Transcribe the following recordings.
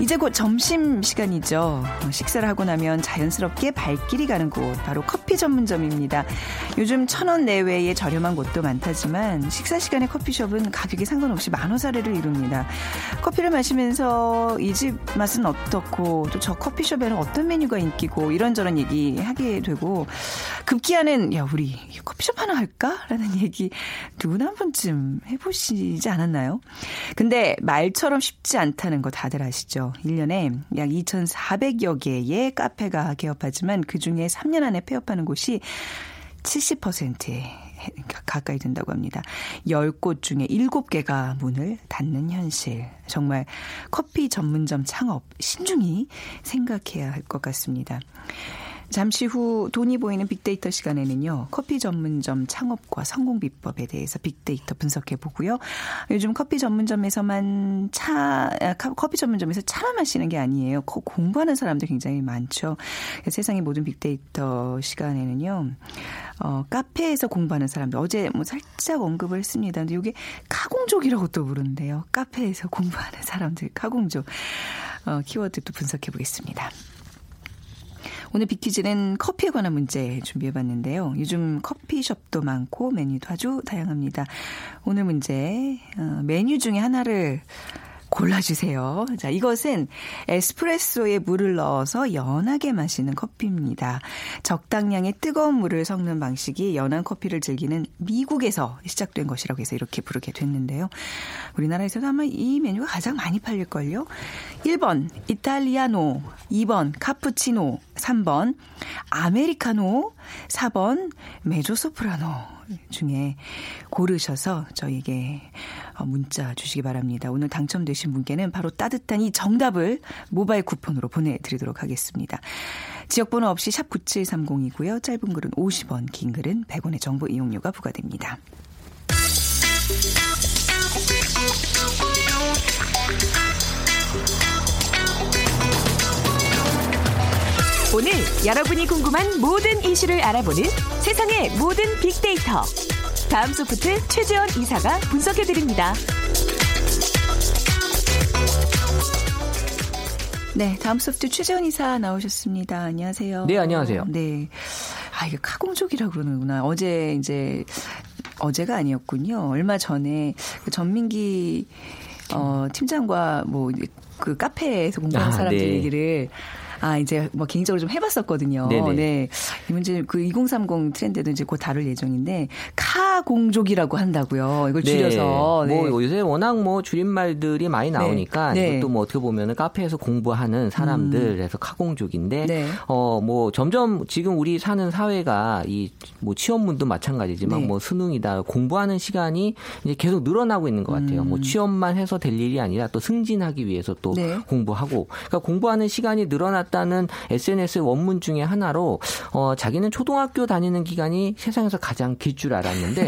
이제 곧 점심 시간이죠. 식사를 하고 나면 자연스럽게 발길이 가는 곳 바로 커피 전문점입니다. 요즘 천 원 내외의 저렴한 곳도 많다지만 식사 시간에 커피숍은 가격에 상관없이 만원 사례를 이룹니다. 커피를 마시면서 이 집 맛은 어떻고 또 저 커피숍에는 어떤 메뉴가 인기고 이런저런 얘기 하게 되고 급기야는 야 우리 커피숍 하나 할까라는 얘기 누구나 한 번쯤 해보시지 않았나요? 근데 말처럼 쉽지 않다는 거 다들 아시죠? 1년에 약 2,400여 개의 카페가 개업하지만 그중에 3년 안에 폐업하는 곳이 70%에 가까이 된다고 합니다. 10곳 중에 7개가 문을 닫는 현실. 정말 커피 전문점 창업 신중히 생각해야 할 것 같습니다. 잠시 후 돈이 보이는 빅데이터 시간에는요. 커피 전문점 창업과 성공 비법에 대해서 빅데이터 분석해 보고요. 요즘 커피 전문점에서만 차 커피 전문점에서 차만 마시는 게 아니에요. 공부하는 사람들 굉장히 많죠. 세상의 모든 빅데이터 시간에는요. 어, 카페에서 공부하는 사람들 어제 뭐 살짝 언급을 했습니다. 근데 이게 카공족이라고 또 부른대요. 카페에서 공부하는 사람들 카공족. 어, 키워드도 분석해 보겠습니다. 오늘 비키즈는 커피에 관한 문제 준비해봤는데요. 요즘 커피숍도 많고 메뉴도 아주 다양합니다. 오늘 문제 어, 메뉴 중에 하나를 골라주세요. 자, 이것은 에스프레소에 물을 넣어서 연하게 마시는 커피입니다. 적당량의 뜨거운 물을 섞는 방식이 연한 커피를 즐기는 미국에서 시작된 것이라고 해서 이렇게 부르게 됐는데요. 우리나라에서도 아마 이 메뉴가 가장 많이 팔릴걸요. 1번 이탈리아노, 2번 카푸치노, 3번 아메리카노, 4번 메조소프라노. 중에 고르셔서 저에게 어, 문자 주시기 바랍니다. 오늘 당첨되신 분께는 바로 따뜻한 이 정답을 모바일 쿠폰으로 보내드리도록 하겠습니다. 지역번호 없이 샵 9730이고요. 짧은 글은 50원, 긴 글은 100원의 정보 이용료가 부과됩니다. 오늘 여러분이 궁금한 모든 이슈를 알아보는 세상의 모든 빅데이터. 다음 소프트 최재원 이사가 분석해드립니다. 네, 다음 소프트 최재원 이사 나오셨습니다. 안녕하세요. 네, 안녕하세요. 네. 아, 이게 카공족이라고 그러는구나. 어제 이제 어제가 아니었군요. 얼마 전에 그 전민기 어, 팀장과 뭐 그 카페에서 공부하는 아, 사람들 네. 얘기를 아, 이제 뭐 개인적으로 좀 해봤었거든요. 네네. 네. 이 문제 그2030 트렌드도 이제 곧 다룰 예정인데 카 공족이라고 한다고요. 이걸 네. 줄여서. 네. 뭐 요새 워낙 뭐 줄임말들이 많이 네. 나오니까 네. 이것도 뭐 어떻게 보면은 카페에서 공부하는 사람들에서 음. 카공족인데 네. 어뭐 점점 지금 우리 사는 사회가 이 뭐 취업문도 마찬가지지만 네. 뭐 수능이다 공부하는 시간이 이제 계속 늘어나고 있는 것 같아요. 뭐 음. 뭐 취업만 해서 될 일이 아니라 또 승진하기 위해서 또 공부하고 그러니까 공부하는 시간이 늘어났 나왔다는 SNS 원문 중에 하나로 어, 자기는 초등학교 다니는 기간이 세상에서 가장 길 줄 알았는데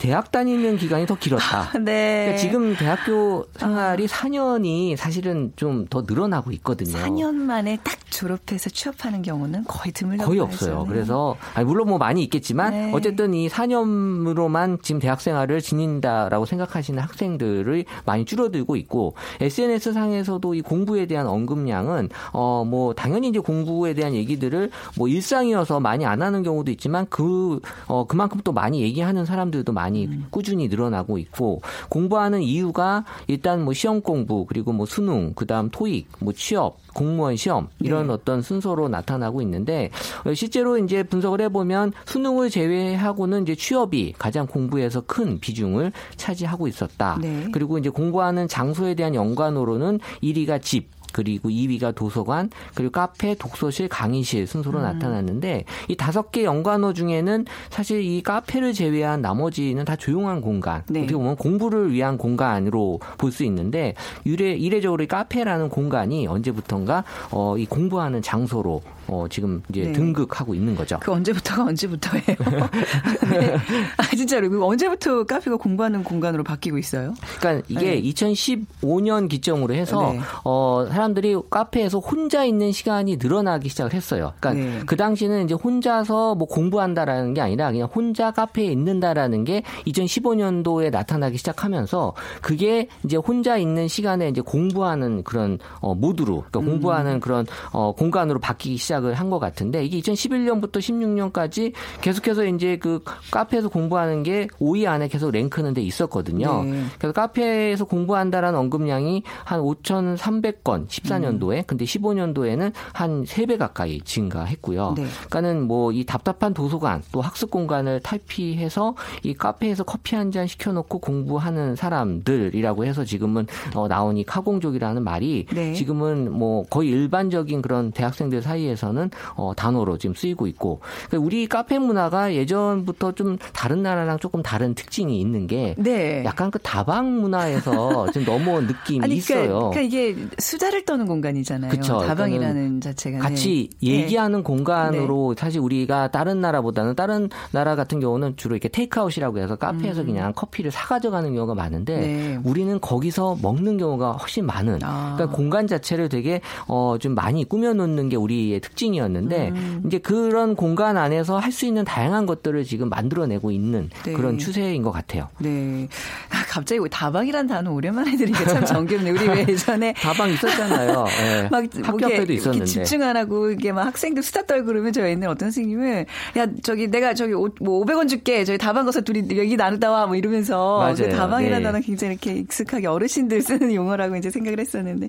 대학 다니는 기간이 더 길었다. 네. 그러니까 지금 대학교 생활이 아. 4년이 사실은 좀 더 늘어나고 있거든요. 4년 만에 딱 졸업해서 취업하는 경우는 거의 드물다고 거의 없어요. 네. 그래서 아니 물론 뭐 많이 있겠지만 네. 어쨌든 이 4년으로만 지금 대학 생활을 지닌다라고 생각하시는 학생들을 많이 줄어들고 있고 SNS 상에서도 이 공부에 대한 언급량은 어 뭐 당연히 이제 공부에 대한 얘기들을 뭐 일상이어서 많이 안 하는 경우도 있지만 그 어 그만큼 또 많이 얘기하는 사람들도 많이 음. 꾸준히 늘어나고 있고 공부하는 이유가 일단 뭐 시험 공부 그리고 뭐 수능 그다음 토익 뭐 취업 공무원 시험 이런 네. 어떤 순서로 나타나고 있는데 실제로 이제 분석을 해보면 수능을 제외하고는 이제 취업이 가장 공부에서 큰 비중을 차지하고 있었다. 네. 그리고 이제 공부하는 장소에 대한 연관으로는 1위가 집, 그리고 2위가 도서관, 그리고 카페, 독서실, 강의실 순서로 음. 나타났는데 이 다섯 개 연관어 중에는 사실 이 카페를 제외한 나머지는 다 조용한 공간. 네. 어떻게 보면 공부를 위한 공간으로 볼 수 있는데 이래 이례적으로 이 카페라는 공간이 언제부턴가 어, 이 공부하는 장소로 어, 지금 이제 네. 등극하고 있는 거죠. 그 언제부터가 언제부터예요? 네. 아, 진짜로. 그 언제부터 카페가 공부하는 공간으로 바뀌고 있어요? 그러니까 이게 네. 2015년 기점으로 해서 네. 어 사람들이 카페에서 혼자 있는 시간이 늘어나기 시작을 했어요. 그러니까 네. 그 당시는 이제 혼자서 뭐 공부한다라는 게 아니라 그냥 혼자 카페에 있는다라는 게 2015년도에 나타나기 시작하면서 그게 이제 혼자 있는 시간에 이제 공부하는 그런 어 모드로 그러니까 음. 공부하는 그런 어 공간으로 바뀌기 시작 을 한 것 같은데 이게 2011년부터 16년까지 계속해서 이제 그 카페에서 공부하는 게 5위 안에 계속 랭크는 돼 있었거든요. 네. 그래서 카페에서 공부한다라는 언급량이 한 5,300건 14년도에 근데 15년도에는 한 3배 가까이 증가했고요. 네. 그러니까는 뭐 이 답답한 도서관 또 학습 공간을 탈피해서 이 카페에서 커피 한 잔 시켜놓고 공부하는 사람들이라고 해서 지금은 어, 나온 이 카공족이라는 말이 네. 지금은 뭐 거의 일반적인 그런 대학생들 사이에서 는 어, 단어로 지금 쓰이고 있고 그러니까 우리 카페 문화가 예전부터 좀 다른 나라랑 조금 다른 특징이 있는 게 네. 약간 그 다방 문화에서 좀 넘어온 느낌이 아니, 있어요. 그러니까, 그러니까 이게 수다를 떠는 공간이잖아요. 그쵸. 다방이라는 자체가. 네. 같이 네. 얘기하는 공간으로 사실 우리가 다른 나라보다는 다른 나라 같은 경우는 주로 이렇게 테이크아웃이라고 해서 카페에서 그냥 커피를 사 가져가는 경우가 많은데 음. 네. 우리는 거기서 먹는 경우가 훨씬 많은 아. 그러니까 공간 자체를 되게 어 좀 많이 꾸며 놓는 게 우리의 특징이었는데 음. 이제 그런 공간 안에서 할 수 있는 다양한 것들을 지금 만들어내고 있는 네. 그런 추세인 것 같아요. 네. 아, 갑자기 다방이란 단어 오랜만에 들으니까 참 정겹네. 우리 왜 예전에 다방 있었잖아요. 예. 막 학교 뭐 앞에도 이렇게, 있었는데. 집중 안 하고 이게 막 학생들 수다 떨고 그러면 저희 있는 어떤 선생님은 야 저기 내가 저기 오- 뭐 500원 줄게 저희 다방 가서 둘이 얘기 나누다 와뭐 이러면서 맞아요. 그 다방이라는 네. 단어 굉장히 이렇게 익숙하게 어르신들 쓰는 용어라고 이제 생각을 했었는데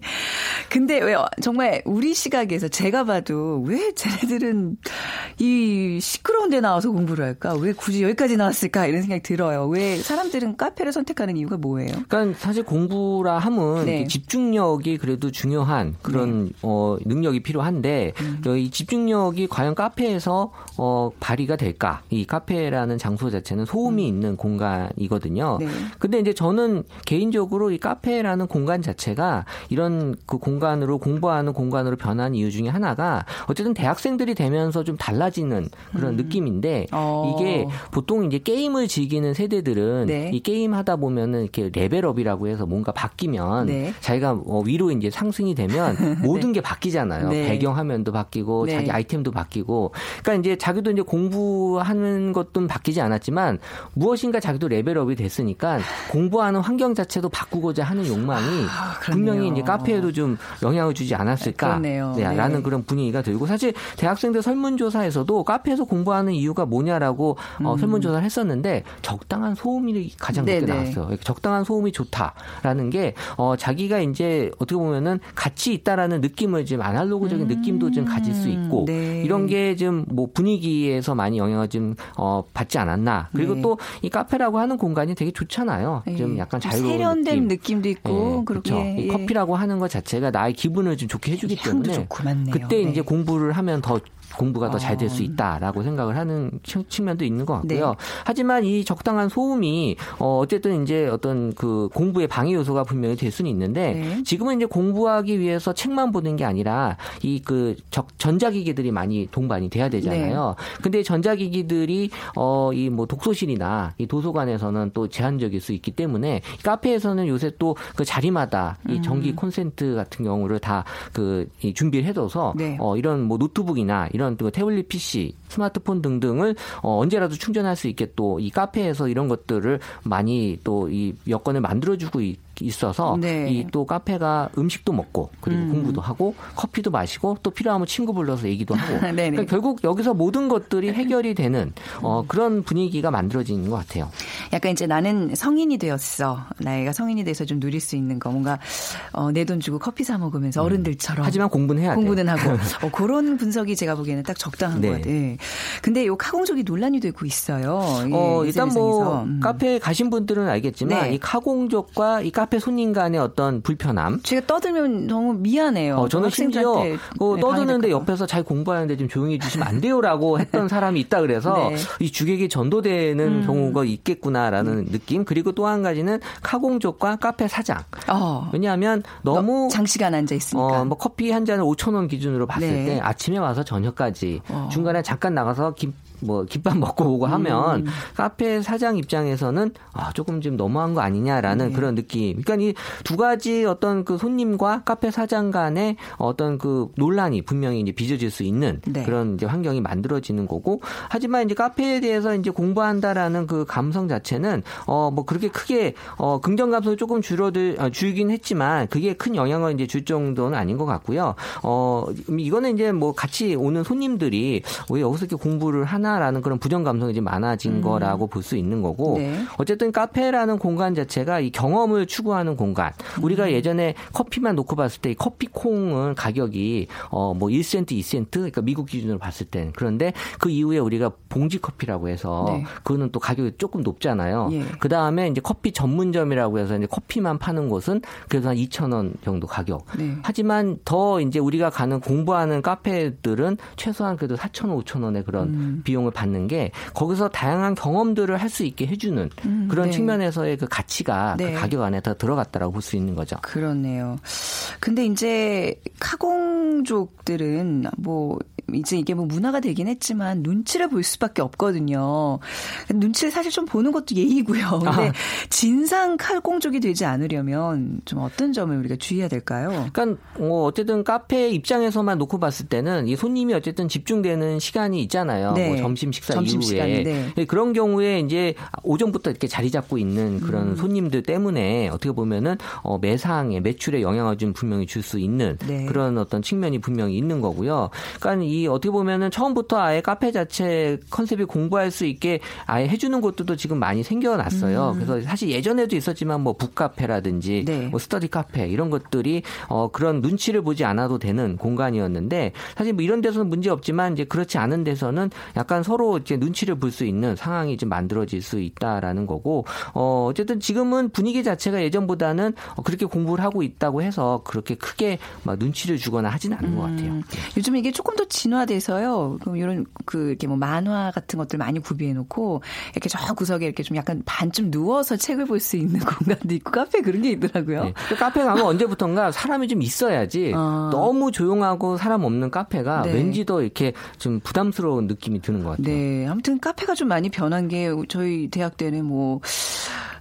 근데 왜 어, 정말 우리 시각에서 제가 봐도 왜 쟤네들은 이 시끄러운 데 나와서 공부를 할까 왜 굳이 여기까지 나왔을까 이런 생각이 들어요 왜 사람들은 카페를 선택하는 이유가 뭐예요? 그러니까 사실 공부라 함은 네. 집중력이 그래도 중요한 그런 어, 능력이 필요한데 음. 이 집중력이 과연 카페에서 어, 발휘가 될까? 이 카페라는 장소 자체는 소음이 있는 공간이거든요. 네. 근데 이제 저는 개인적으로 이 카페라는 공간 자체가 이런 그 공간으로 공부하는 공간으로 변한 이유 중에 하나가 어쨌든 대학생들이 되면서 좀 달라지는 그런 느낌인데 음. 어. 이게 보통 이제 게임을 즐기는 세대들은 네. 이 게임 하다 보면은 이렇게 레벨업이라고 해서 뭔가 바뀌면 네. 자기가 어, 위로 이제 상승이 되면 모든 게 바뀌잖아요. 네. 배경 화면도 바뀌고 네. 자기 아이템도 바뀌고. 그러니까 이제 자기도 이제 공부하는 것도 바뀌지 않았지만 무엇인가 자기도 레벨업이 됐으니까 공부하는 환경 자체도 바꾸고자 하는 욕망이 아. 분명히 이제 카페에도 좀 영향을 주지 않았을까. 그렇네요. 네, 네. 라는 그런 분위기가 들고 사실 대학생들 설문조사에서도 카페에서 공부하는 이유가 뭐냐라고 어, 설문조사를 했었는데 적당한 소음이 가장 높게 음. 네네. 나왔어요. 이렇게 적당한 소음이 좋다라는 게 어, 자기가 이제 어떻게 보면은 같이 있다라는 느낌을 좀 아날로그적인 느낌도 좀 가질 수 있고 네. 이런 게좀뭐 분위기에서 많이 영향을 좀 어, 받지 않았나. 그리고 네. 또이 카페라고 하는 공간이 되게 좋잖아요. 좀 예. 약간 좀 자유로운 세련된 느낌. 느낌도 있고 예, 그렇죠. 이 예. 커피라고 하는 것 자체가 나의 기분을 좀 좋게 해주기 때문에 좋고 맞네요. 그때 네. 이제 공 부를 하면 더 공부가 더 잘 될수 어. 있다라고 생각을 하는 측- 측면도 있는 것 같고요. 네. 하지만 이 적당한 소음이 어 어쨌든 이제 어떤 그 공부의 방해 요소가 분명히 될 수는 있는데 네. 지금은 이제 공부하기 위해서 책만 보는 게 아니라 이 그 전자기기들이 많이 동반이 돼야 되잖아요. 네. 근데 전자기기들이 어 이 뭐 독서실이나 이 도서관에서는 또 제한적일 수 있기 때문에 카페에서는 요새 또 그 자리마다 이 음. 전기 콘센트 같은 경우를 다 그 준비를 해둬서 네. 어, 이런 뭐 노트북이나 이런 또 태블릿 PC, 스마트폰 등등을 어, 언제라도 충전할 수 있게 또 이 카페에서 이런 것들을 많이 또 이 여건을 만들어주고 있, 있어서 네. 이또 카페가 음식도 먹고 그리고 음. 공부도 하고 커피도 마시고 또 필요하면 친구 불러서 얘기도 하고. 그러니까 결국 여기서 모든 것들이 해결이 되는 어, 그런 분위기가 만들어지는 것 같아요. 약간 이제 나는 성인이 되었어. 나이가 성인이 돼서 좀 누릴 수 있는 거. 뭔가 어, 내 돈 주고 커피 사 먹으면서 어른들처럼. 음. 하지만 공부는 해야 돼. 공부는 하고 어, 그런 분석이 제가 보기에는 딱 적당한 네. 것 같아요. 예. 근데 요 카공족이 논란이 되고 있어요. 예, 어, 일단 뭐. 음. 카페에 가신 분들은 알겠지만 네. 이 카공족과 이 카페 손님 간의 어떤 불편함. 제가 떠들면 너무 미안해요. 어, 저는 심지어 어, 네, 떠드는데. 옆에서 잘 공부하는데 좀 조용히 해주시면 안 돼요라고 했던 사람이 있다 그래서 네. 이 주객이 전도되는 음. 경우가 있겠구나라는 느낌. 그리고 또 한 가지는 카공족과 카페 사장. 어. 왜냐하면 너무 장시간 앉아 있으니까. 어, 뭐 커피 한 잔을 5천 원 기준으로 봤을 네. 때 아침에 와서 저녁까지 어. 중간에 잠깐 나가서 김, 뭐 김밥 먹고 오고 하면 음. 카페 사장 입장에서는 아, 조금 좀 너무한 거 아니냐라는 네. 그런 느낌. 그러니까 이 두 가지 어떤 그 손님과 카페 사장 간의 어떤 그 논란이 분명히 이제 빚어질 수 있는 네. 그런 이제 환경이 만들어지는 거고 하지만 이제 카페에 대해서 이제 공부한다라는 그 감성 자체는 어 뭐 그렇게 크게 어 긍정 감성이 조금 줄어들 어, 줄긴 했지만 그게 큰 영향을 이제 줄 정도는 아닌 것 같고요. 어 이거는 이제 뭐 같이 오는 손님들이 왜 여기서 이렇게 공부를 하나 라는 그런 부정 감성이 좀 많아진 거라고 볼 수 있는 거고 네. 어쨌든 카페라는 공간 자체가 이 경험을 추구하는 공간. 우리가 예전에 커피만 놓고 봤을 때 이 커피 콩은 가격이 어뭐 1센트, 2센트 그러니까 미국 기준으로 봤을 땐 그런데 그 이후에 우리가 봉지 커피라고 해서 네. 그거는 또 가격이 조금 높잖아요. 예. 그 다음에 이제 커피 전문점이라고 해서 이제 커피만 파는 곳은 그래서 한 2천 원 정도 가격. 네. 하지만 더 이제 우리가 가는 공부하는 카페들은 최소한 그래도 4천 원, 5천 원의 그런 음. 비용 을 받는 게 거기서 다양한 경험들을 할 수 있게 해주는 음, 그런 네. 측면에서의 그 가치가 네. 그 가격 안에 다 들어갔다라고 볼 수 있는 거죠. 그렇네요. 근데 이제 카공족들은 뭐 이제 이게 뭐 문화가 되긴 했지만 눈치를 볼 수밖에 없거든요. 눈치를 사실 좀 보는 것도 예의고요. 근데 아. 진상 칼공족이 되지 않으려면 좀 어떤 점을 우리가 주의해야 될까요? 그러니까 뭐 어쨌든 카페 입장에서만 놓고 봤을 때는 이 손님이 어쨌든 집중되는 시간이 있잖아요. 네. 뭐 점심 식사 점심 이후에 네. 예, 그런 경우에 이제 오전부터 이렇게 자리 잡고 있는 그런 음. 손님들 때문에 어떻게 보면은 어, 매상에 매출에 영향을 좀 분명히 줄 수 있는 네. 그런 어떤 측면이 분명히 있는 거고요. 그러니까 이 어떻게 보면은 처음부터 아예 카페 자체 컨셉이 공부할 수 있게 아예 해주는 곳들도 지금 많이 생겨났어요. 그래서 사실 예전에도 있었지만 뭐 북카페라든지 음. 네. 뭐 스터디 카페 이런 것들이 어 그런 눈치를 보지 않아도 되는 공간이었는데 사실 뭐 이런 데서는 문제 없지만 이제 그렇지 않은 데서는 약간 서로 이제 눈치를 볼 수 있는 상황이 좀 만들어질 수 있다라는 거고 어 어쨌든 지금은 분위기 자체가 예전보다는 어, 그렇게 공부를 하고 있다고 해서 그렇게 크게 막 눈치를 주거나 하지는 않은 것 같아요. 음, 요즘 이게 조금 더 진화돼서요. 그럼 이런 그 이렇게 뭐 만화 같은 것들 많이 구비해 놓고 이렇게 저 구석에 이렇게 좀 약간 반쯤 누워서 책을 볼 수 있는 공간도 있고 카페 그런 게 있더라고요. 네. 그 카페 가면 언제부턴가 사람이 좀 있어야지 어. 너무 조용하고 사람 없는 카페가 네. 왠지 더 이렇게 좀 부담스러운 느낌이 드는 것 같아요. 네. 아무튼 카페가 좀 많이 변한 게 저희 대학 때는 뭐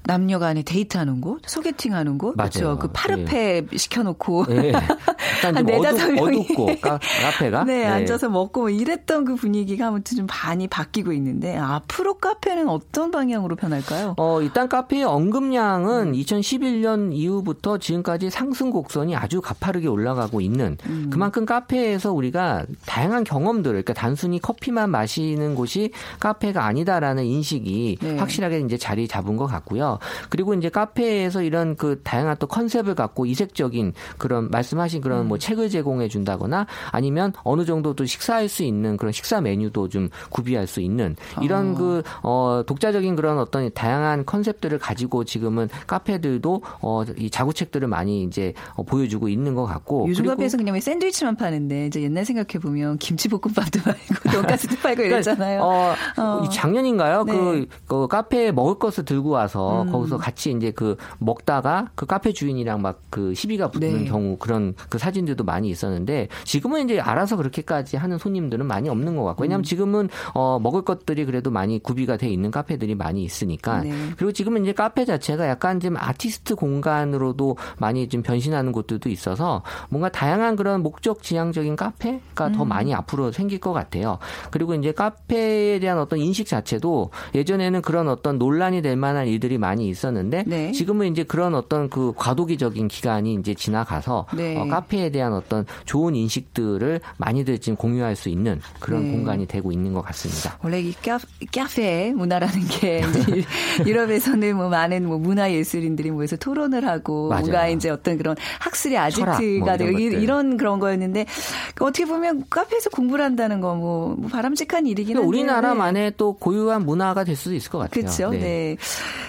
남녀 간에 데이트하는 곳, 소개팅하는 곳, 맞아요. 그렇죠. 그 파르페 시켜놓고 네. 약간 한좀 네다섯 어둡, 어둡고 카, 카페가 네, 앉아서 먹고 뭐 이랬던 그 분위기가 아무튼 좀 많이 바뀌고 있는데 앞으로 카페는 어떤 방향으로 변할까요? 어, 일단 카페의 언급량은 2011년 이후부터 지금까지 상승 곡선이 아주 가파르게 올라가고 있는 음. 그만큼 카페에서 우리가 다양한 경험들을 그러니까 단순히 커피만 마시는 곳이 카페가 아니다라는 인식이 네. 확실하게 이제 자리 잡은 것 같고요. 그리고 이제 카페에서 이런 그 다양한 또 컨셉을 갖고 이색적인 그런 말씀하신 그런 음. 뭐 책을 제공해 준다거나 아니면 어느 정도 또 식사할 수 있는 그런 식사 메뉴도 좀 구비할 수 있는 이런 어. 그 어, 독자적인 그런 어떤 다양한 컨셉들을 가지고 지금은 카페들도 어, 이 자구책들을 많이 이제 어, 보여주고 있는 것 같고 요즘 카페에서 그냥 샌드위치만 파는데 이제 옛날 생각해 보면 김치볶음밥도 팔고 돈가스도 팔고 그러니까, 이랬잖아요. 어, 어. 이 작년인가요? 네. 그, 그 카페에 먹을 것을 들고 와서 음. 거기서 같이 이제 그 먹다가 그 카페 주인이랑 막 그 시비가 붙는 네. 경우 그런 그 사진들도 많이 있었는데 지금은 이제 알아서 그렇게까지 하는 손님들은 많이 없는 것 같고 음. 왜냐하면 지금은 어 먹을 것들이 그래도 많이 구비가 돼 있는 카페들이 많이 있으니까 네. 그리고 지금은 이제 카페 자체가 약간 좀 아티스트 공간으로도 많이 좀 변신하는 곳들도 있어서 뭔가 다양한 그런 목적 지향적인 카페가 음. 더 많이 앞으로 생길 것 같아요. 그리고 이제 카페에 대한 어떤 인식 자체도 예전에는 그런 어떤 논란이 될 만한 일들이 많이 있었는데 네. 지금은 이제 그런 어떤 그 과도기적인 기간이 이제 지나가서 네. 어, 카페에 대한 어떤 좋은 인식들을 많이들 지금 공유할 수 있는 그런 네. 공간이 되고 있는 것 같습니다. 원래 이 카, 카페 문화라는 게 이제 유럽에서는 뭐 많은 뭐 문화 예술인들이 모여서 토론을 하고 맞아요. 뭔가 이제 어떤 그런 학술의 철학, 아지트가 뭐 되고 이런 이- 것들. 이런 그런 거였는데 그 어떻게 보면 카페에서 공부를 한다는 거 뭐 바람직한 일이긴 한데 우리나라만의 또 고유한 문화가 될 수도 있을 것 같아요. 그렇죠. 네.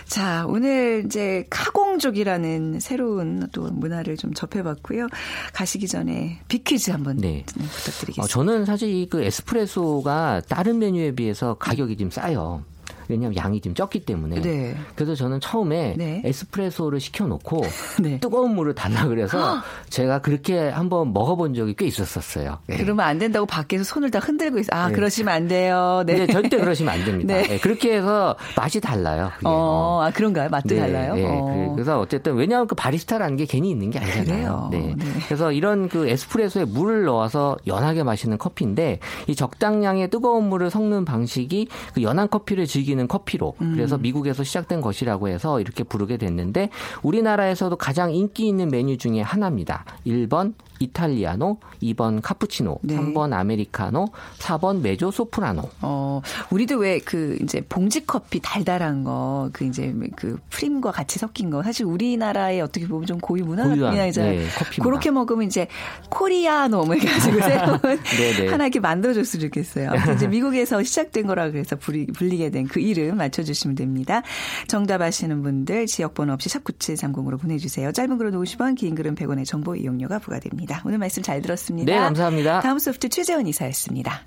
자, 자, 오늘 이제 카공족이라는 새로운 또 문화를 좀 접해봤고요. 가시기 전에 비퀴즈 한번 네. 부탁드리겠습니다. 어, 저는 사실 그 에스프레소가 다른 메뉴에 비해서 가격이 좀 싸요. 왜냐하면 양이 좀 적기 때문에. 네. 그래서 저는 처음에 네. 에스프레소를 시켜놓고 네. 뜨거운 물을 달라 그래서 제가 그렇게 한번 먹어본 적이 꽤 있었었어요. 네. 그러면 안 된다고 밖에서 손을 다 흔들고 있어. 아, 네. 그러시면 안 돼요. 네. 근데 절대 그러시면 안 됩니다. 네. 네, 그렇게 해서 맛이 달라요. 그게. 어, 아, 그런가요? 맛도 네, 달라요? 네. 어. 그래서 어쨌든 왜냐하면 그 바리스타라는 게 괜히 있는 게 아니잖아요. 네. 네. 그래서 이런 그 에스프레소에 물을 넣어서 연하게 마시는 커피인데 이 적당량의 뜨거운 물을 섞는 방식이 그 연한 커피를 즐기는 커피로 그래서 음. 미국에서 시작된 것이라고 해서 이렇게 부르게 됐는데 우리나라에서도 가장 인기 있는 메뉴 중에 하나입니다. 1번 이탈리아노, 2번 카푸치노, 네. 3번 아메리카노, 4번 메조 소프라노. 어, 우리도 왜 그 이제 봉지 커피 달달한 거, 그 이제 그 프림과 같이 섞인 거, 사실 우리나라의 어떻게 보면 좀 고유 문화 문화잖아요. 네, 커피. 그렇게 먹으면 이제 코리아노 뭐 해가지고 새로운 네, 네. 하나 이렇게 만들어줬으면 좋겠어요. 이제 미국에서 시작된 거라 그래서 부리, 불리게 된 그 이름 맞춰주시면 됩니다. 정답 아시는 분들 지역번호 없이 샵9730으로 보내주세요. 짧은 글은 50원, 긴 글은 100원의 정보 이용료가 부과됩니다. 오늘 말씀 잘 들었습니다. 네, 감사합니다. 다음 소프트 최재원 이사였습니다.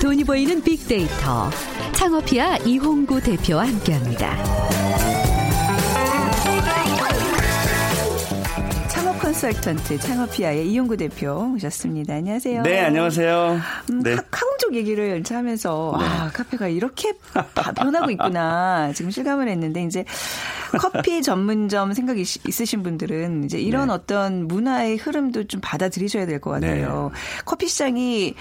돈이 보이는 빅데이터. 창업이야 이홍구 대표와 함께합니다. 컨설턴트 창업피아의 이용구 대표 오셨습니다. 안녕하세요. 네, 안녕하세요. 음, 네. 카, 카운족 얘기를 연차 하면서 아 카페가 이렇게 바- 변하고 있구나 지금 실감을 했는데 이제 커피 전문점 생각이 있- 있으신 분들은 이제 이런 네. 어떤 문화의 흐름도 좀 받아들이셔야 될 것 같아요. 커피 시장이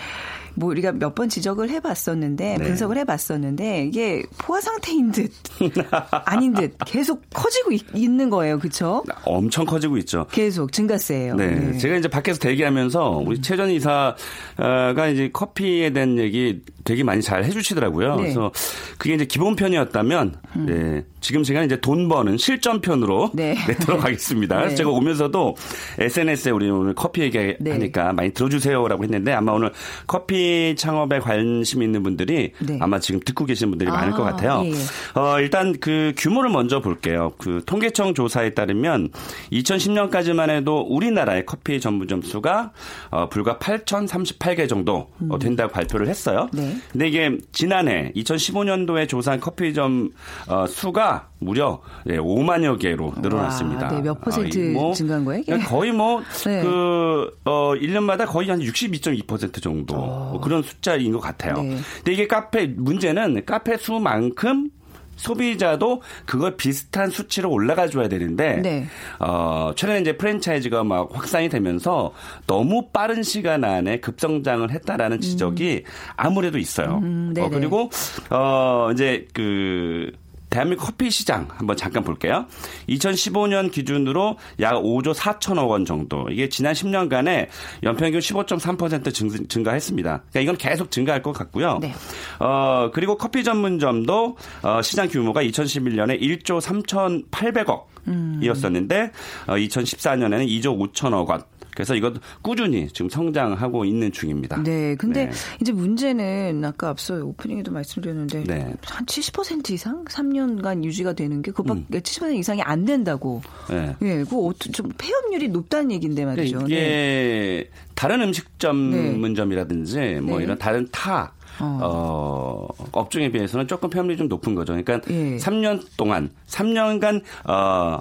뭐 우리가 몇 번 지적을 해봤었는데 네. 분석을 해봤었는데 이게 포화 상태인 듯 아닌 듯 계속 커지고 있, 는 거예요, 그렇죠? 엄청 커지고 있죠. 계속 증가세예요. 네. 제가 이제 밖에서 대기하면서 우리 최전 이사가 이제 커피에 대한 얘기 되게 많이 잘 해주시더라고요. 네. 그래서 그게 이제 기본편이었다면, 네. 지금 제가 이제 돈 버는 실전편으로 네. 네. 들어가겠습니다. 그래서 네. 제가 오면서도 SNS에 우리 오늘 커피 얘기하니까 네. 많이 들어주세요라고 했는데 아마 오늘 커피 창업에 관심 있는 분들이 네. 아마 지금 듣고 계신 분들이 아, 많을 것 같아요. 예. 어, 일단 그 규모를 먼저 볼게요. 그 통계청 조사에 따르면 2010년까지만 해도 우리나라의 커피 전문점 수가 어, 불과 8,038개 정도 어, 된다고 발표를 했어요. 음. 네. 근데 이게 지난해 2015년도에 조사한 커피점 어, 수가 무려 예, 5만여 개로 늘어났습니다. 네, 몇 퍼센트 이 증가한 거예요, 이게? 거의 뭐, 네. 그, 어, 1년마다 거의 한 62.2% 정도. 뭐 그런 숫자인 것 같아요. 어. 네. 근데 이게 카페, 문제는 카페 수만큼 소비자도 그걸 비슷한 수치로 올라가 줘야 되는데 네. 어 최근에 이제 프랜차이즈가 막 확산이 되면서 너무 빠른 시간 안에 급성장을 했다라는 지적이 아무래도 있어요. 음. 어, 그리고 어 이제 그 대한민국 커피 시장 한번 잠깐 볼게요. 2015년 기준으로 약 5조 4천억 원 정도. 이게 지난 10년간에 연평균 15.3% 증, 증가했습니다. 그러니까 이건 계속 증가할 것 같고요. 네. 어, 그리고 커피 전문점도 어, 시장 규모가 2011년에 1조 3,800억 이었었는데 어, 2014년에는 2조 5천억 원. 그래서 이것 꾸준히 지금 성장하고 있는 중입니다. 네, 근데 네. 이제 문제는 아까 앞서 오프닝에도 말씀드렸는데 네. 한70% 이상 3년간 유지가 되는 게 그밖에 70% 이상이 안 된다고. 네. 예, 그거 어떻게 좀 폐업률이 높다는 얘기인데 말이죠. 그러니까 이게 다른 음식점 네. 문점이라든지 뭐 네. 이런 다른 타 어. 업종에 비해서는 조금 폐업률이 좀 높은 거죠. 그러니까 예. 3년 동안 3년간 어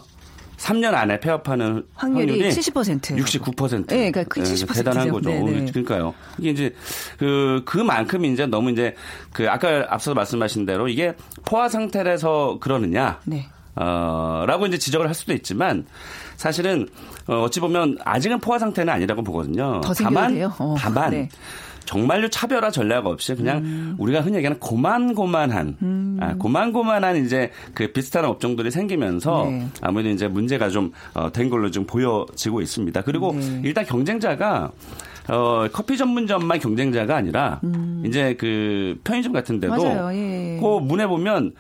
3년 안에 폐업하는 확률이 확률이 70%. 69%. 네, 그러니까 그70% 대단한 죠. 거죠. 네네. 그러니까요. 이게 이제 그 그만큼 이제 너무 이제 그 아까 앞서 말씀하신 대로 이게 포화 상태라서 그러느냐. 네. 어, 라고 이제 지적을 할 수도 있지만 사실은 어, 어찌 보면 아직은 포화 상태는 아니라고 보거든요. 더 다만 돼요? 어, 다만 네. 정말로 차별화 전략 없이 그냥 음. 우리가 흔히 얘기하는 고만고만한 아, 고만고만한 이제 그 비슷한 업종들이 생기면서 네. 아무래도 이제 문제가 좀 어, 된 걸로 좀 보여지고 있습니다. 그리고 네. 일단 경쟁자가 어, 커피 전문점만 경쟁자가 아니라 이제 그 편의점 같은 데도 음. 맞아요. 예. 그 문에 보면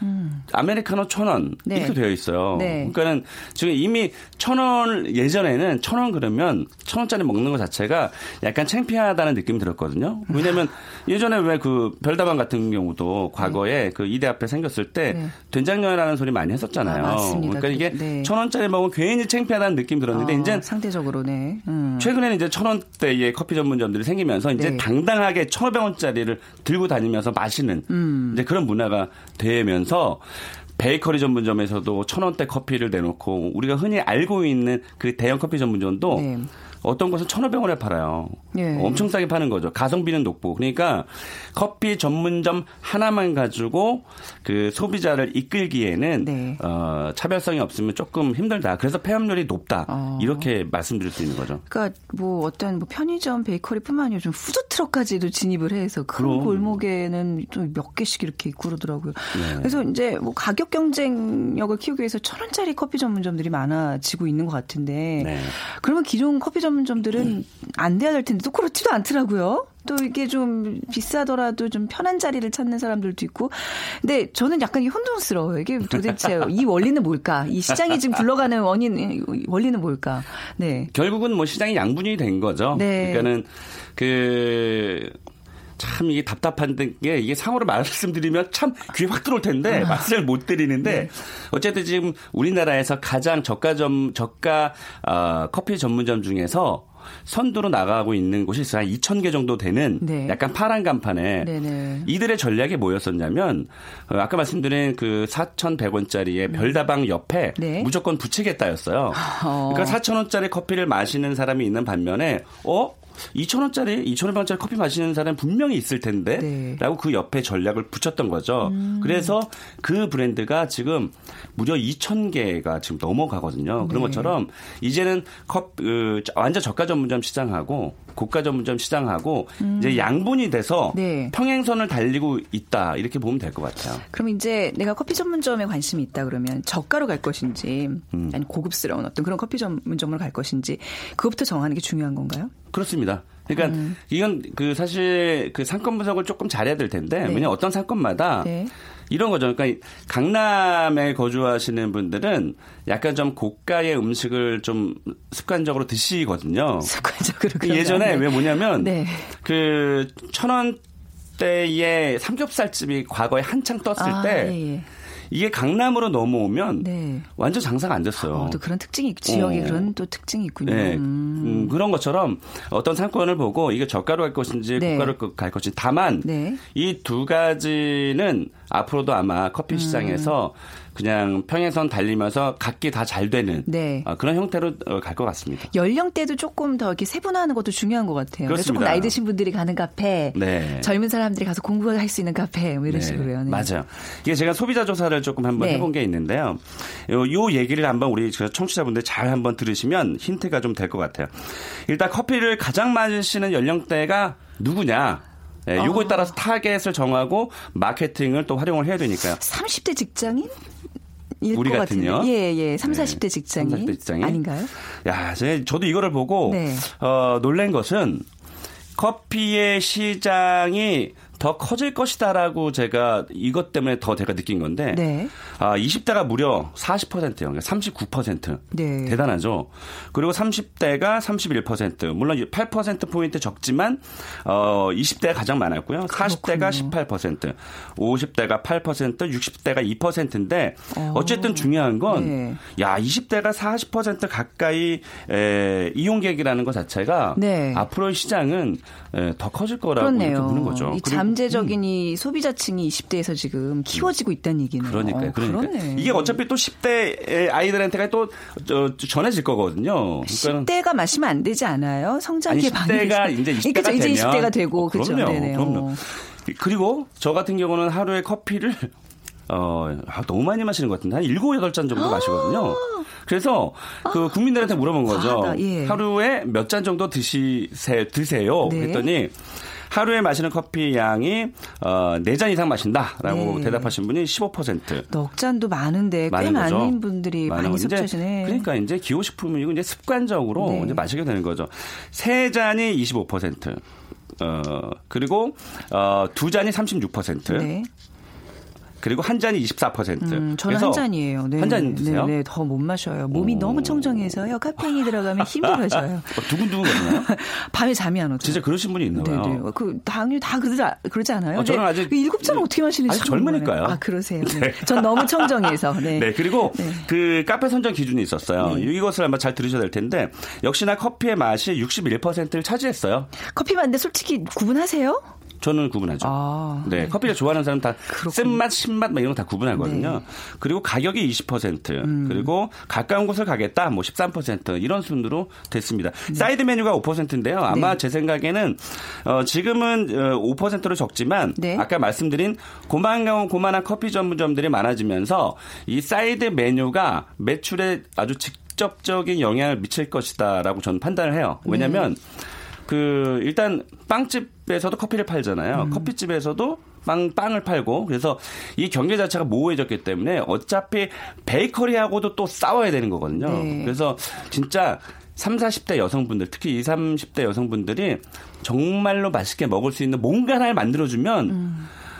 아메리카노 천원 네. 이렇게 되어 있어요. 네. 그러니까는 지금 이미 천원 예전에는 천 원 그러면 천 원짜리 먹는 것 자체가 약간 창피하다는 느낌이 들었거든요. 왜냐하면 예전에 왜 그 별다방 같은 경우도 과거에 그 이대 앞에 생겼을 때 네. 된장녀라는 소리 많이 했었잖아요. 아. 그러니까 이게 네. 천 원짜리 먹으면 괜히 창피하다는 느낌 이 들었는데 어, 이제 상대적으로 네. 음. 최근에는 이제 천 원대의 커피 전문점들이 생기면서 이제 네. 당당하게 천오백 원짜리를 들고 다니면서 마시는 음. 이제 그런 문화가 되면서 베이커리 전문점에서도 천 원대 커피를 내놓고 우리가 흔히 알고 있는 그 대형 커피 전문점도 네. 어떤 곳은 1,500원에 팔아요. 예. 엄청 싸게 파는 거죠. 가성비는 높고. 그러니까 커피 전문점 하나만 가지고 그 소비자를 이끌기에는 네. 어, 차별성이 없으면 조금 힘들다. 그래서 폐업률이 높다. 어. 이렇게 말씀드릴 수 있는 거죠. 그러니까 뭐 어떤 뭐 편의점 베이커리뿐만 아니라 좀 푸드 트럭까지도 진입을 해서 큰 그럼. 골목에는 좀 몇 개씩 이렇게 있고 그러더라고요. 네. 그래서 이제 뭐 가격 경쟁력을 키우기 위해서 천 원짜리 커피 전문점들이 많아지고 있는 것 같은데 네. 그러면 기존 커피 전문점들은 안 돼야 될 텐데 또 그렇지도 않더라고요. 또 이게 좀 비싸더라도 좀 편한 자리를 찾는 사람들도 있고. 근데 저는 약간 이 혼돈스러워요. 이게 도대체 이 원리는 뭘까? 이 시장이 지금 굴러가는 원인, 원리는 뭘까? 네. 결국은 뭐 시장이 양분이 된 거죠. 네. 그러니까는 그. 참 이게 답답한 게 이게 상호로 말씀드리면 참 귀에 확 들어올 텐데 말씀을 못 드리는데 네. 어쨌든 지금 우리나라에서 가장 저가점 저가 어, 커피 전문점 중에서 선두로 나가고 있는 곳이 있어요. 한 2,000개 정도 되는 네. 약간 파란 간판에 네네. 이들의 전략이 뭐였었냐면 어, 아까 말씀드린 그 4,100원짜리의 별다방 옆에 네. 무조건 부채겠다였어요. 어. 그러니까 4,000원짜리 커피를 마시는 사람이 있는 반면에 어 2,000원짜리, 2,500원짜리 커피 마시는 사람 분명히 있을 텐데? 네. 라고 그 옆에 전략을 붙였던 거죠. 음. 그래서 그 브랜드가 지금 무려 2,000개가 지금 넘어가거든요. 그런 네. 것처럼 이제는 컵, 그, 완전 저가 전문점 시장하고 고가 전문점 시장하고 이제 양분이 돼서 음. 네. 평행선을 달리고 있다. 이렇게 보면 될 것 같아요. 그럼 이제 내가 커피 전문점에 관심이 있다 그러면 저가로 갈 것인지 음. 아니 고급스러운 어떤 그런 커피 전문점으로 갈 것인지 그것부터 정하는 게 중요한 건가요? 그렇습니다. 그러니까 음. 이건 그 사실 그 상권 분석을 조금 잘해야 될 텐데 네. 왜냐면 어떤 상권마다 네. 이런 거죠. 그러니까 강남에 거주하시는 분들은 약간 좀 고가의 음식을 좀 습관적으로 드시거든요. 습관적으로 그. 예전에 네. 왜 뭐냐면 네. 그 천 원 대의 삼겹살집이 과거에 한창 떴을 아, 때 예, 예. 이게 강남으로 넘어오면 네. 완전 장사가 안 됐어요. 어, 또 그런 특징이 있- 지역에 어. 그런 또 특징이 있군요. 네, 음. 음, 그런 것처럼 어떤 상권을 보고 이게 저가로 갈 것인지 네. 고가로 갈 것인지 다만 네. 이두 가지는 앞으로도 아마 커피 시장에서 그냥 평행선 달리면서 각기 다 잘 되는 네. 어, 그런 형태로 갈 것 같습니다. 연령대도 조금 더 이렇게 세분화하는 것도 중요한 것 같아요. 조금. 나이 드신 분들이 가는 카페, 네. 젊은 사람들이 가서 공부할 수 있는 카페, 뭐 이런 네, 식으로요. 네. 맞아요. 이게 제가 소비자 조사를 조금 한번 네. 해본 게 있는데요. 요, 요 얘기를 한번 우리 저 청취자분들 잘 한번 들으시면 힌트가 좀 될 것 같아요. 일단 커피를 가장 마시는 연령대가 누구냐? 예, 아. 요거에 따라서 타겟을 정하고 마케팅을 또 활용을 해야 되니까요. 30대 직장인? 일 우리 것 같은요? 예, 예. 3, 네. 40대 직장인. 30, 40대 직장인? 아닌가요? 야, 제, 저도 이거를 보고 네. 어, 놀란 것은 커피의 시장이 더 커질 것이다라고 제가 이것 때문에 더 제가 느낀 건데 네. 아, 20대가 무려 40%요. 그러니까 39%. 네. 대단하죠. 그리고 30대가 31%. 물론 8% 포인트 적지만 어 20대가 가장 많았고요. 40대가 18%, 50대가 8%, 60대가 2%인데 어. 어쨌든 중요한 건 네. 야, 20대가 40% 가까이 에, 이용객이라는 것 자체가 네. 앞으로의 시장은 에, 더 커질 거라고 그렇네요. 보는 거죠. 이 그리고- 잠재적인 이 소비자층이 20대에서 지금 키워지고 있다는 얘기네요. 그러니까요. 어, 그러니까 그러네. 이게 어차피 또 10대 아이들한테가 또 저, 전해질 거거든요. 그러니까는 10대가 마시면 안 되지 않아요? 성장기 아니 10대가 이제 20대가 그러니까 이제 되면 20대가 되고 어, 그죠? 그럼요. 네네. 그럼요. 어. 그리고 저 같은 경우는 하루에 커피를 어, 아, 너무 많이 마시는 것 같은데 한 7, 8잔 정도 마시거든요. 그래서 그 국민들한테 물어본 거죠. 예. 하루에 몇 잔 정도 드시세 드세요. 네. 그랬더니 하루에 마시는 커피 양이 어, 4잔 이상 마신다라고 네. 대답하신 분이 15%. 넉 잔도 많은데 꽤 많은 분들이 많은 많이 섭취하시네. 그러니까 이제 기호식품이고 이제 습관적으로 네. 이제 마시게 되는 거죠. 세 잔이 25%. 어, 그리고 어, 두 잔이 36%. 네. 그리고 한 잔이 24%. 음, 저는 한 잔이에요. 네. 한잔 드세요? 네, 네, 더 못 마셔요. 몸이 오. 너무 청정해서요. 카페인이 들어가면 힘들어져요. 어, 두근두근 거리나요? 밤에 잠이 안 오죠. 진짜 그러신 분이 있나 봐요. 네네. 그 당연히 다 그러지, 아- 그러지 않아요? 어, 저는 근데 아직- 그 일곱 잔을 어떻게 마시는지 아직 참 젊으니까요. 아 그러세요. 네. 전 너무 청정해서. 네. 네, 그리고 네. 그 카페 선정 기준이 있었어요. 네. 이것을 아마 잘 들으셔야 될 텐데 역시나 커피의 맛이 61%를 차지했어요. 커피 마는데 솔직히 구분하세요? 저는 구분하죠. 아, 네, 커피를 좋아하는 사람 다. 쓴맛, 신맛 막 이런 거 다 구분하거든요. 네. 그리고 가격이 20%, 음. 그리고 가까운 곳을 가겠다 뭐 13% 이런 순으로 됐습니다. 사이드 메뉴가 5%인데요. 아마 네. 제 생각에는 어, 지금은 어, 5%로 적지만 네. 아까 말씀드린 고만한 고만한 커피 전문점들이 많아지면서 이 사이드 메뉴가 매출에 아주 직접적인 영향을 미칠 것이다라고 저는 판단을 해요. 왜냐하면 그 일단 빵집에서도 커피를 팔잖아요. 커피집에서도 빵 빵을 팔고 그래서 이 경계 자체가 모호해졌기 때문에 어차피 베이커리하고도 또 싸워야 되는 거거든요. 네. 그래서 진짜 3, 40대 여성분들, 특히 20, 30대 여성분들이 정말로 맛있게 먹을 수 있는 뭔가 하나를 만들어주면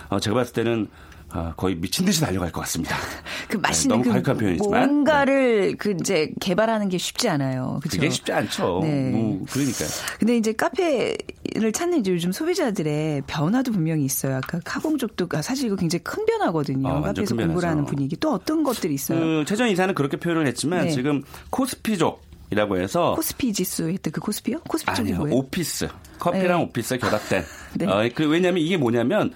어, 제가 봤을 때는 어, 거의 미친 듯이 달려갈 것 같습니다. 그 맛있는 너무 그 표현이지만. 뭔가를 그 이제 개발하는 게 쉽지 않아요. 그렇죠? 그게 쉽지 않죠. 네. 뭐, 그러니까요. 근데 이제 카페를 찾는 이제 요즘 소비자들의 변화도 분명히 있어요. 아까 카공 쪽도 아, 사실 이거 굉장히 큰 변화거든요. 아, 완전 카페에서 큰 공부를 하는. 분위기. 또 어떤 것들이 있어요? 그 최전 이사는 그렇게 표현을 했지만 네. 지금 코스피족 이라고 해서 코스피 지수 했던 그 코스피요? 코스피 쪽이 뭐예요? 오피스 커피랑 네. 오피스 결합된. 네. 어, 그 왜냐하면 이게 뭐냐면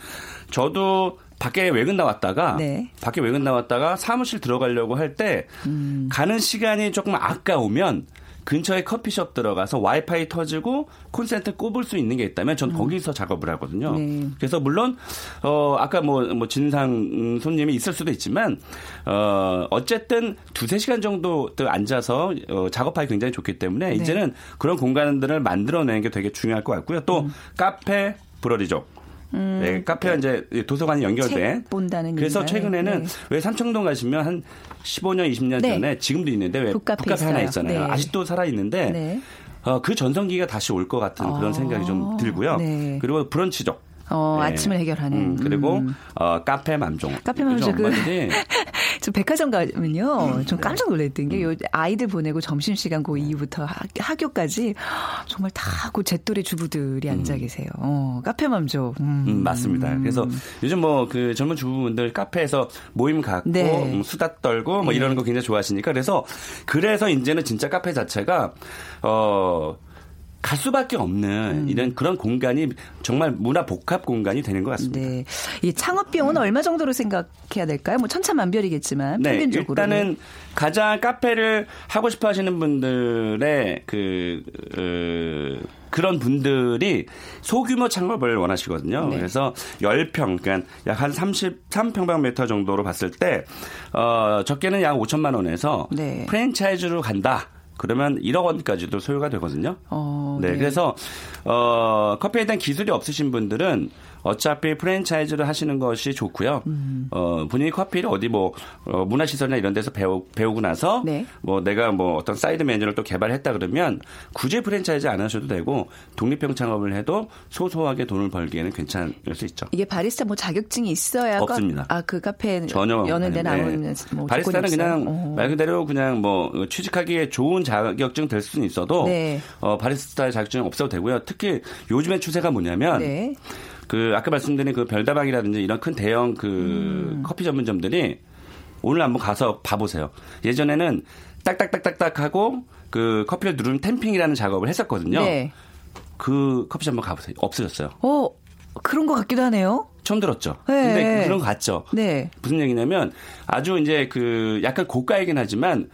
저도 밖에 외근 나왔다가 네. 밖에 외근 나왔다가 사무실 들어가려고 할때 음. 가는 시간이 조금 아까우면 근처에 커피숍 들어가서 와이파이 터지고 콘센트 꼽을 수 있는 게 있다면 전 거기서 작업을 하거든요. 음. 네. 그래서 물론 어 아까 뭐 뭐 진상 손님이 있을 수도 있지만 어 어쨌든 두세 시간 정도 또 앉아서 어, 작업하기 굉장히 좋기 때문에 네. 이제는 그런 공간들을 만들어내는 게 되게 중요할 것 같고요. 또 음. 카페 브러리족 네, 카페와 이제 도서관이 연결돼. 책 본다는 그래서 얘기인가요? 최근에는 네. 왜 삼청동 가시면 한 15년, 20년 네. 전에 지금도 있는데 왜 북카페 북카페 하나. 있잖아요. 네. 아직도 살아 있는데 네. 어, 그 전성기가 다시 올 것 같은 그런 아, 생각이 좀 들고요. 네. 그리고 브런치족. 어, 네. 아침을 해결하는. 음, 그리고 음. 어, 카페 맘종. 카페 맘종, 그- 엄마들이 저 백화점 가면요. 음. 좀 깜짝 놀랐던 게, 요 아이들 보내고 점심시간 그 이후부터 학, 학교까지 정말 다그 잿돌의 주부들이 앉아 계세요. 어, 카페맘죠. 음. 음, 맞습니다. 그래서 요즘 뭐 그 젊은 주부분들 카페에서 모임 갖고 네. 음, 수다 떨고 뭐 네. 이러는 거 굉장히 좋아하시니까 그래서 그래서 이제는 진짜 카페 자체가 어. 갈 수밖에 없는 음. 이런 그런 공간이 정말 문화 복합 공간이 되는 것 같습니다. 네. 이 창업 비용은 얼마 정도로 생각해야 될까요? 뭐 천차만별이겠지만 네, 평균적으로. 일단은 가장 카페를 하고 싶어 하시는 분들의 그, 어, 그런 분들이 소규모 창업을 원하시거든요. 네. 그래서 10평, 그러니까 약 한 33평방미터 정도로 봤을 때, 어, 적게는 약 5천만 원에서 네. 프랜차이즈로 간다. 그러면 1억 원까지도 소요가 되거든요. 어, 네, 네. 그래서 어 커피에 대한 기술이 없으신 분들은 어차피 프랜차이즈를 하시는 것이 좋고요. 음. 어 본인이 커피를 어디 뭐 어, 문화시설이나 이런 데서 배우, 배우고 나서 네. 뭐 내가 뭐 어떤 사이드 메뉴를 또 개발했다 그러면 굳이 프랜차이즈 안 하셔도 되고 독립형 창업을 해도 소소하게 돈을 벌기에는 괜찮을 수 있죠. 이게 바리스타 뭐 자격증이 있어야 없습니다. 아, 그 카페 전혀 여는 데 아닌데. 나오는 뭐 바리스타는? 그냥 어. 말 그대로 그냥 뭐 취직하기에 좋은 자격증 될 수는 있어도 네. 어, 바리스타 자격증 없어도 되고요. 특히 요즘의 추세가 뭐냐면 네. 그 아까 말씀드린 그 별다방이라든지 이런 큰 대형 그 음. 커피 전문점들이 오늘 한번 가서 봐보세요. 예전에는 딱딱딱딱딱 하고 그 커피를 누르는 템핑이라는 작업을 했었거든요. 네. 그 커피숍 한번 가보세요. 없어졌어요. 어, 그런 것 같기도 하네요. 처음 들었죠. 네. 근데 그런 거 같죠. 네. 무슨 얘기냐면 아주 이제 그 약간 고가이긴 하지만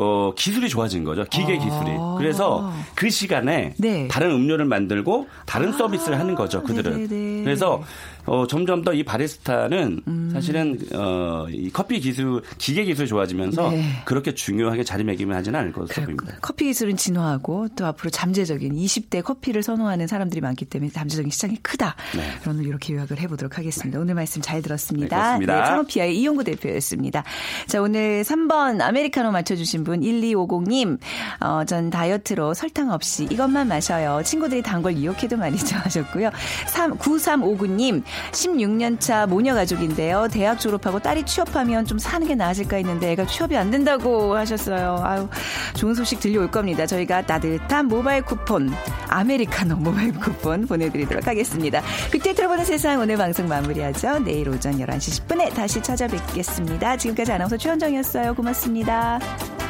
어, 기술이 좋아진 거죠. 기계 아. 기술이. 그래서 그 시간에 네. 다른 음료를 만들고 다른 서비스를 하는 거죠. 그들은. 네네네. 그래서 어, 점점 더 이 바리스타는 사실은 어, 이 커피 기술, 기계 기술이 좋아지면서 네. 그렇게 중요하게 자리매김을 하지는 않을 것으로. 보입니다. 커피 기술은 진화하고 또 앞으로 잠재적인 20대 커피를 선호하는 사람들이 많기 때문에 잠재적인 시장이 크다. 네. 그런 이렇게 요약을 해보도록 하겠습니다. 오늘 말씀 잘 들었습니다. 네, 고맙습니다. 창업피아의 이용구 대표였습니다. 자, 오늘 3번 아메리카노 맞춰주신 분 1250님, 어, 전 다이어트로 설탕 없이 이것만 마셔요. 친구들이 단걸 이렇게도 많이 좋아하셨고요. 3, 9359님, 16년차 모녀 가족인데요. 대학 졸업하고 딸이 취업하면 좀 사는 게 나아질까 했는데 애가 취업이 안 된다고 하셨어요. 아유, 좋은 소식 들려올 겁니다. 저희가 따뜻한 모바일 쿠폰, 아메리카노 모바일 쿠폰 보내드리도록 하겠습니다. 빅데이터로 보는 세상 오늘 방송 마무리하죠. 내일 오전 11시 10분에 다시 찾아뵙겠습니다. 지금까지 아나운서 최원정이었어요. 고맙습니다.